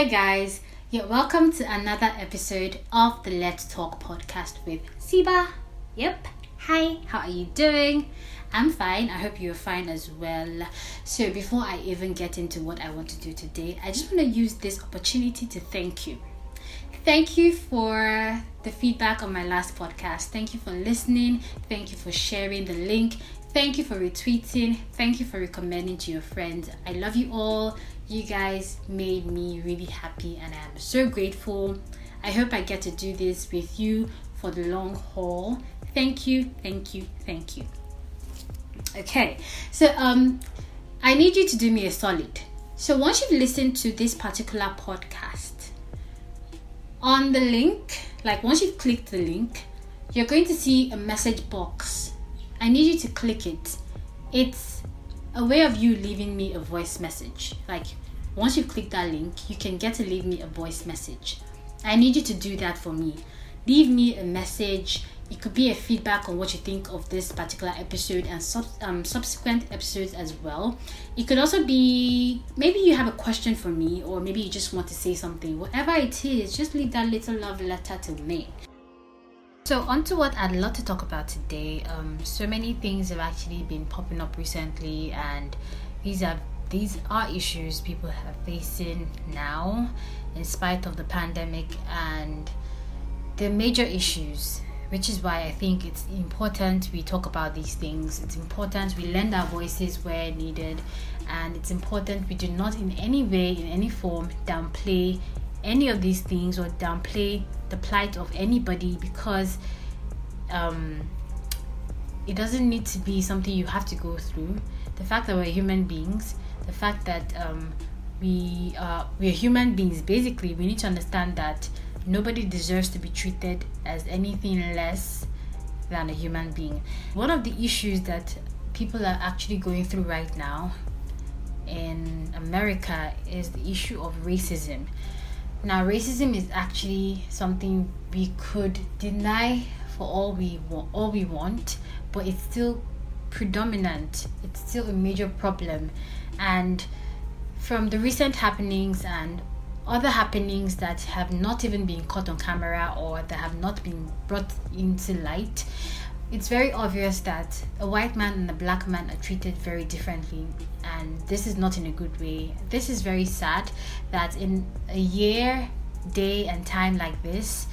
Hey guys, you're welcome to another episode of the Let's Talk podcast with Siba. Yep. Hi, how are you doing? I'm fine. I hope you're fine as well. So, before I even get into what I want to do today, I just want to use this opportunity to thank you. Thank you for the feedback on my last podcast. Thank you for listening. Thank you for sharing the link. Thank you for retweeting. Thank you for recommending to your friends. I love you all. You guys made me really happy and I'm so grateful. I hope I get to do this with you for the long haul. Thank you, thank you, thank you. Okay, so um, I need you to do me a solid. So once you've listened to this particular podcast, on the link, like once you've clicked the link, you're going to see a message box I need you to click it. It's a way of you leaving me a voice message. Like once you click that link, you can get to leave me a voice message. I need you to do that for me. Leave me a message. It could be a feedback on what you think of this particular episode and sub, um, subsequent episodes as well. It could also be maybe you have a question for me, or maybe you just want to say something. Whatever it is, just leave that little love letter to me. So, on to what I'd love to talk about today. Um, so many things have actually been popping up recently, and these are these are issues people are facing now, in spite of the pandemic and the major issues. Which is why I think it's important we talk about these things. It's important we lend our voices where needed, and it's important we do not in any way, in any form, downplay any of these things or downplay the plight of anybody because um, it doesn't need to be something you have to go through. The fact that we're human beings, the fact that um, we are we're human beings. Basically, we need to understand that nobody deserves to be treated as anything less than a human being. One of the issues that people are actually going through right now in America is the issue of racism. Now, racism is actually something we could deny for all we want, all we want, but it's still predominant. It's still a major problem, and from the recent happenings and other happenings that have not even been caught on camera or that have not been brought into light, it's very obvious that a white man and a black man are treated very differently and this is not in a good way. This is very sad that in a year day and time like this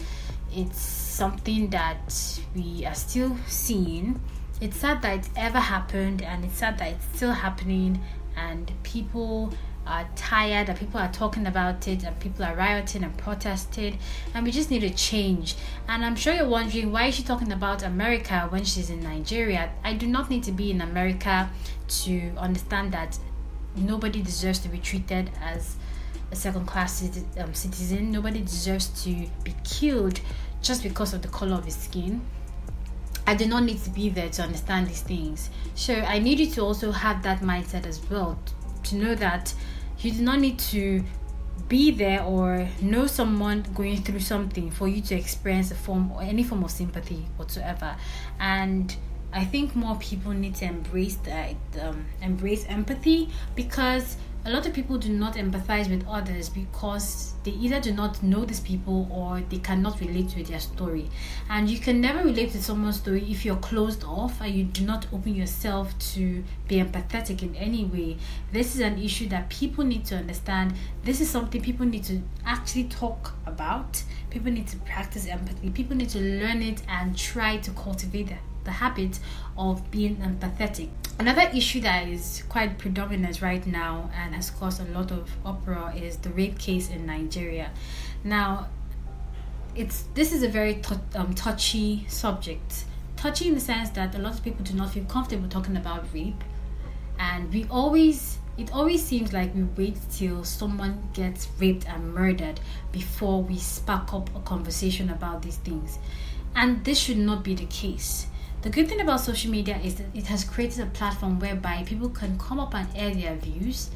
it's something that we are still seeing. It's sad that it's ever happened and it's sad that it's still happening and people are tired and people are talking about it and people are rioting and protesting and we just need a change. And i'm sure you're wondering why is she talking about america when she's in nigeria? I do not need to be in america to understand that nobody deserves to be treated as a second class um, citizen. Nobody deserves to be killed just because of the color of his skin. I do not need to be there to understand these things. So I need you to also have that mindset as well to know that you do not need to be there or know someone going through something for you to experience a form or any form of sympathy whatsoever. And i think more people need to embrace that um, embrace empathy because a lot of people do not empathize with others because they either do not know these people or they cannot relate to their story. And you can never relate to someone's story if you're closed off and you do not open yourself to be empathetic in any way. This is an issue that people need to understand. This is something people need to actually talk about. People need to practice empathy. People need to learn it and try to cultivate that the habit of being empathetic. Another issue that is quite predominant right now and has caused a lot of uproar is the rape case in Nigeria. Now, it's this is a very t- um, touchy subject. Touchy in the sense that a lot of people do not feel comfortable talking about rape, and we always it always seems like we wait till someone gets raped and murdered before we spark up a conversation about these things, and this should not be the case the good thing about social media is that it has created a platform whereby people can come up and air their views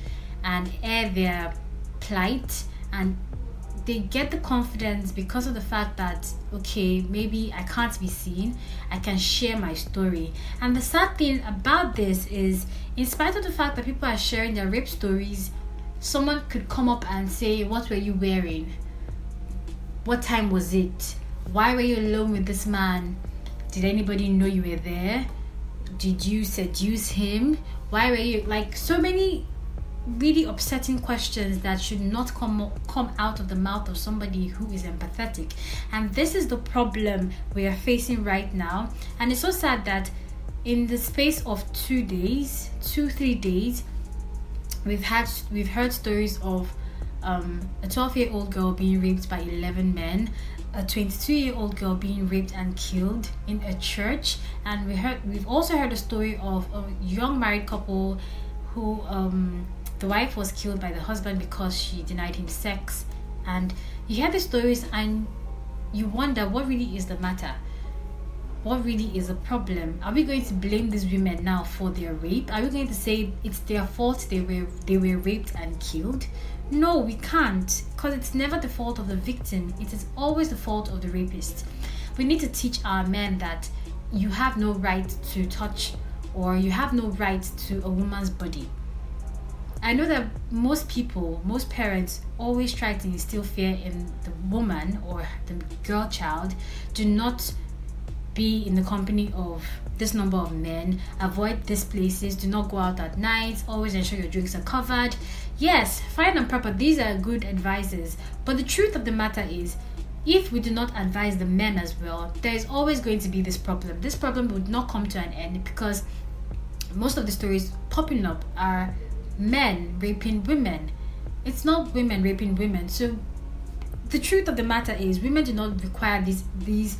and air their plight and they get the confidence because of the fact that okay maybe i can't be seen i can share my story and the sad thing about this is in spite of the fact that people are sharing their rape stories someone could come up and say, What were you wearing? What time was it? Why were you alone with this man? Did anybody know you were there? Did you seduce him? Why were you like so many really upsetting questions that should not come come out of the mouth of somebody who is empathetic and this is the problem we are facing right now and it's so sad that in the space of two days two three days we've had we've heard stories of um, a 12 year old girl being raped by 11 men a 22 year old girl being raped and killed in a church. And we heard we've also heard a story of a young married couple who um, the wife was killed by the husband because she denied him sex. And you hear the stories and you wonder what really is the matter what really is the problem? Are we going to blame these women now for their rape? Are we going to say it's their fault they were they were raped and killed? No we can't because it's never the fault of the victim. It is always the fault of the rapist. We need to teach our men that you have no right to touch or you have no right to a woman's body. I know that most people, most parents always try to instill fear in the woman or the girl child. Do not be in the company of this number of men, avoid these places, do not go out at night, always ensure your drinks are covered. Yes, fine and proper, these are good advices. But the truth of the matter is, if we do not advise the men as well, there is always going to be this problem. This problem would not come to an end because most of the stories popping up are men raping women. It's not women raping women. So the truth of the matter is women do not require these these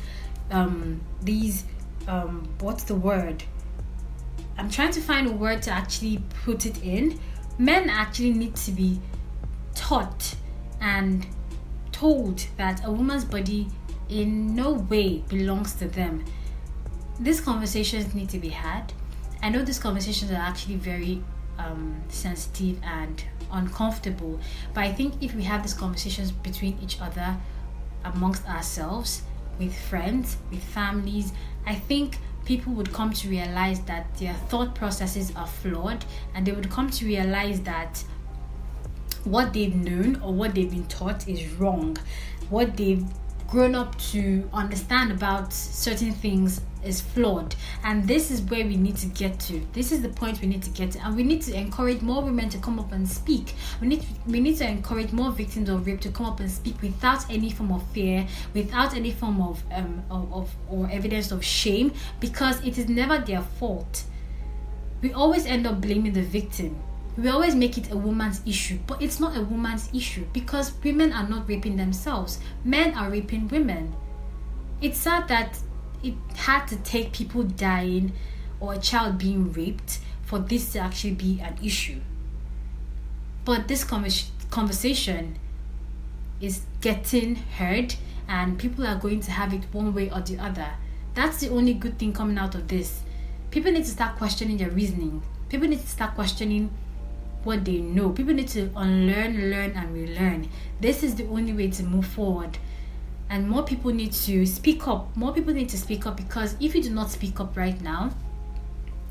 um these um what's the word? I'm trying to find a word to actually put it in. Men actually need to be taught and told that a woman's body in no way belongs to them. These conversations need to be had. I know these conversations are actually very um, sensitive and uncomfortable but i think if we have these conversations between each other amongst ourselves with friends, with families, I think people would come to realize that their thought processes are flawed and they would come to realize that what they've known or what they've been taught is wrong. What they've grown up to understand about certain things is flawed. And this is where we need to get to. This is the point we need to get to. And we need to encourage more women to come up and speak. We need we need to encourage more victims of rape to come up and speak without any form of fear without any form of um of, of or evidence of shame because it is never their fault. We always end up blaming the victim we always make it a woman's issue, but it's not a woman's issue because women are not raping themselves, men are raping women. It's sad that it had to take people dying or a child being raped for this to actually be an issue. But this conversation is getting heard, and people are going to have it one way or the other. That's the only good thing coming out of this. People need to start questioning their reasoning. People need to start questioning what they know. People need to unlearn, learn, and relearn. This is the only way to move forward. And more people need to speak up. More people need to speak up because if you do not speak up right now,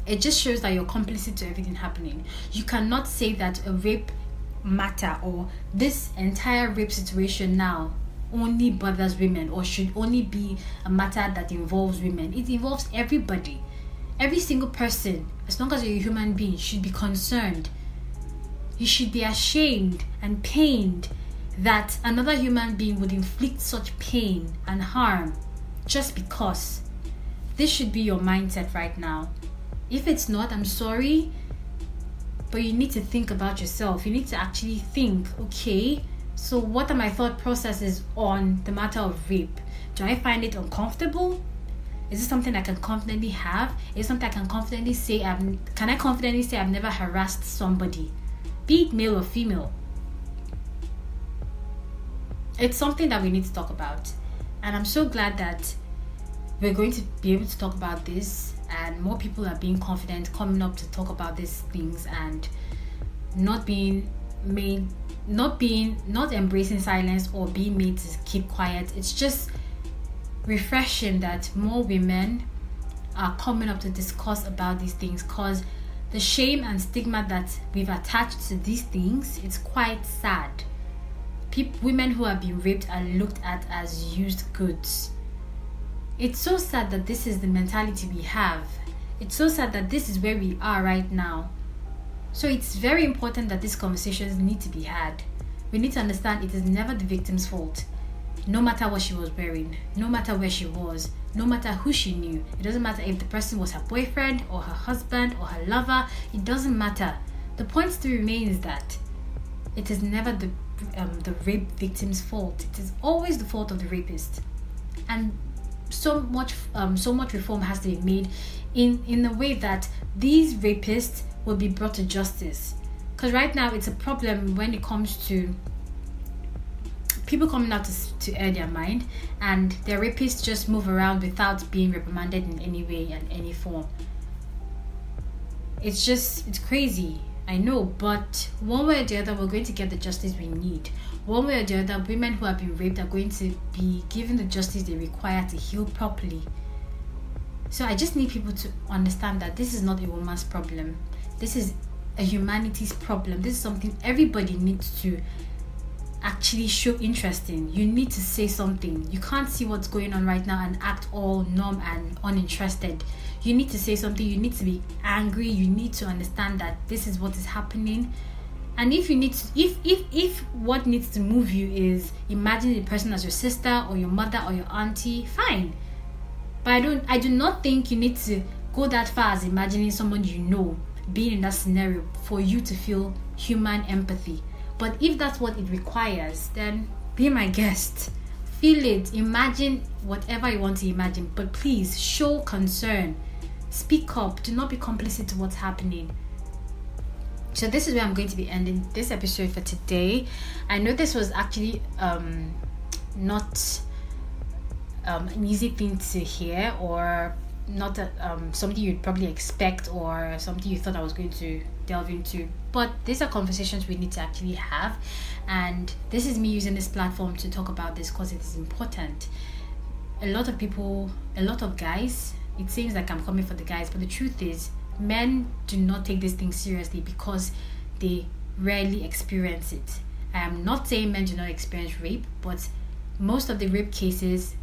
it just shows that you're complicit to everything happening. You cannot say that a rape matter or this entire rape situation now only bothers women or should only be a matter that involves women. It involves everybody. Every single person, as long as you're a human being, should be concerned you should be ashamed and pained that another human being would inflict such pain and harm just because. This should be your mindset right now. If it's not, I'm sorry, but you need to think about yourself. You need to actually think, okay, so what are my thought processes on the matter of rape? Do I find it uncomfortable? Is it something I can confidently have? Is it something I can confidently say? I've, can I confidently say I've never harassed somebody? It male or female. It's something that we need to talk about. And I'm so glad that we're going to be able to talk about this and more people are being confident coming up to talk about these things and not being made not being not embracing silence or being made to keep quiet it's just refreshing that more women are coming up to discuss about these things because the shame and stigma that we've attached to these things, it's quite sad. Women who have been raped are looked at as used goods. It's so sad that this is the mentality we have. It's so sad that this is where we are right now. So it's very important that these conversations need to be had. We need to understand it is never the victim's fault. No matter what she was wearing, no matter where she was, no matter who she knew. It doesn't matter if the person was her boyfriend or her husband or her lover. It doesn't matter. The point still remains that it is never the um, the rape victim's fault. It is always the fault of the rapist, and so much um, so much reform has to be made in in the way that these rapists will be brought to justice. Because right now it's a problem when it comes to people coming out to, to air their mind and their rapists just move around without being reprimanded in any way and any form. It's just it's crazy i know but one way or the other we're going to get the justice we need. One way or the other women who have been raped are going to be given the justice they require to heal properly. So i just need people to understand that this is not a woman's problem. This is a humanity's problem. This is something everybody needs to actually show interest in. You need to say something. You can't see what's going on right now and act all numb and uninterested. You need to say something. You need to be angry. You need to understand that this is what is happening. And if you need to, if if if what needs to move you is imagine the person as your sister or your mother or your auntie, fine. But I don't I do not think you need to go that far as imagining someone you know being in that scenario for you to feel human empathy but if that's what it requires, then be my guest. Feel it, imagine whatever you want to imagine, but please show concern. Speak up, do not be complicit to what's happening. So this is where I'm going to be ending this episode for today. I know this was actually um not um, an easy thing to hear or not a, um, something you'd probably expect or something you thought I was going to delve into. But these are conversations we need to actually have, and this is me using this platform to talk about this because it is important. A lot of people, a lot of guys, it seems like I'm coming for the guys, but the truth is, men do not take this thing seriously because they rarely experience it. I am not saying men do not experience rape, but most of the rape cases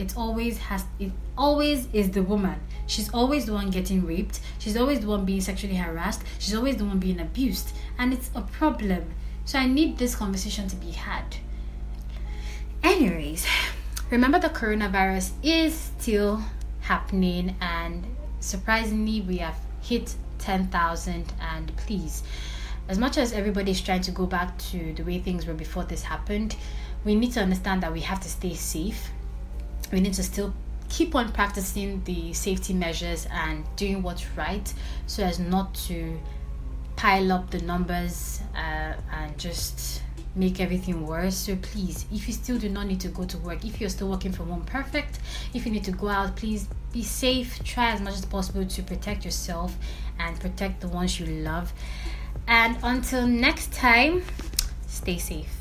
it always has it always is the woman. She's always the one getting raped. She's always the one being sexually harassed. She's always the one being abused. And it's a problem. So i need this conversation to be had. Anyways remember the coronavirus is still happening and surprisingly we have hit 10,000 and please as much as everybody is trying to go back to the way things were before this happened we need to understand that we have to stay safe we need to still keep on practicing the safety measures and doing what's right so as not to pile up the numbers uh, and just make everything worse. So please, if you still do not need to go to work, if you're still working from home, perfect. If you need to go out, please be safe. Try as much as possible to protect yourself and protect the ones you love. And until next time, stay safe.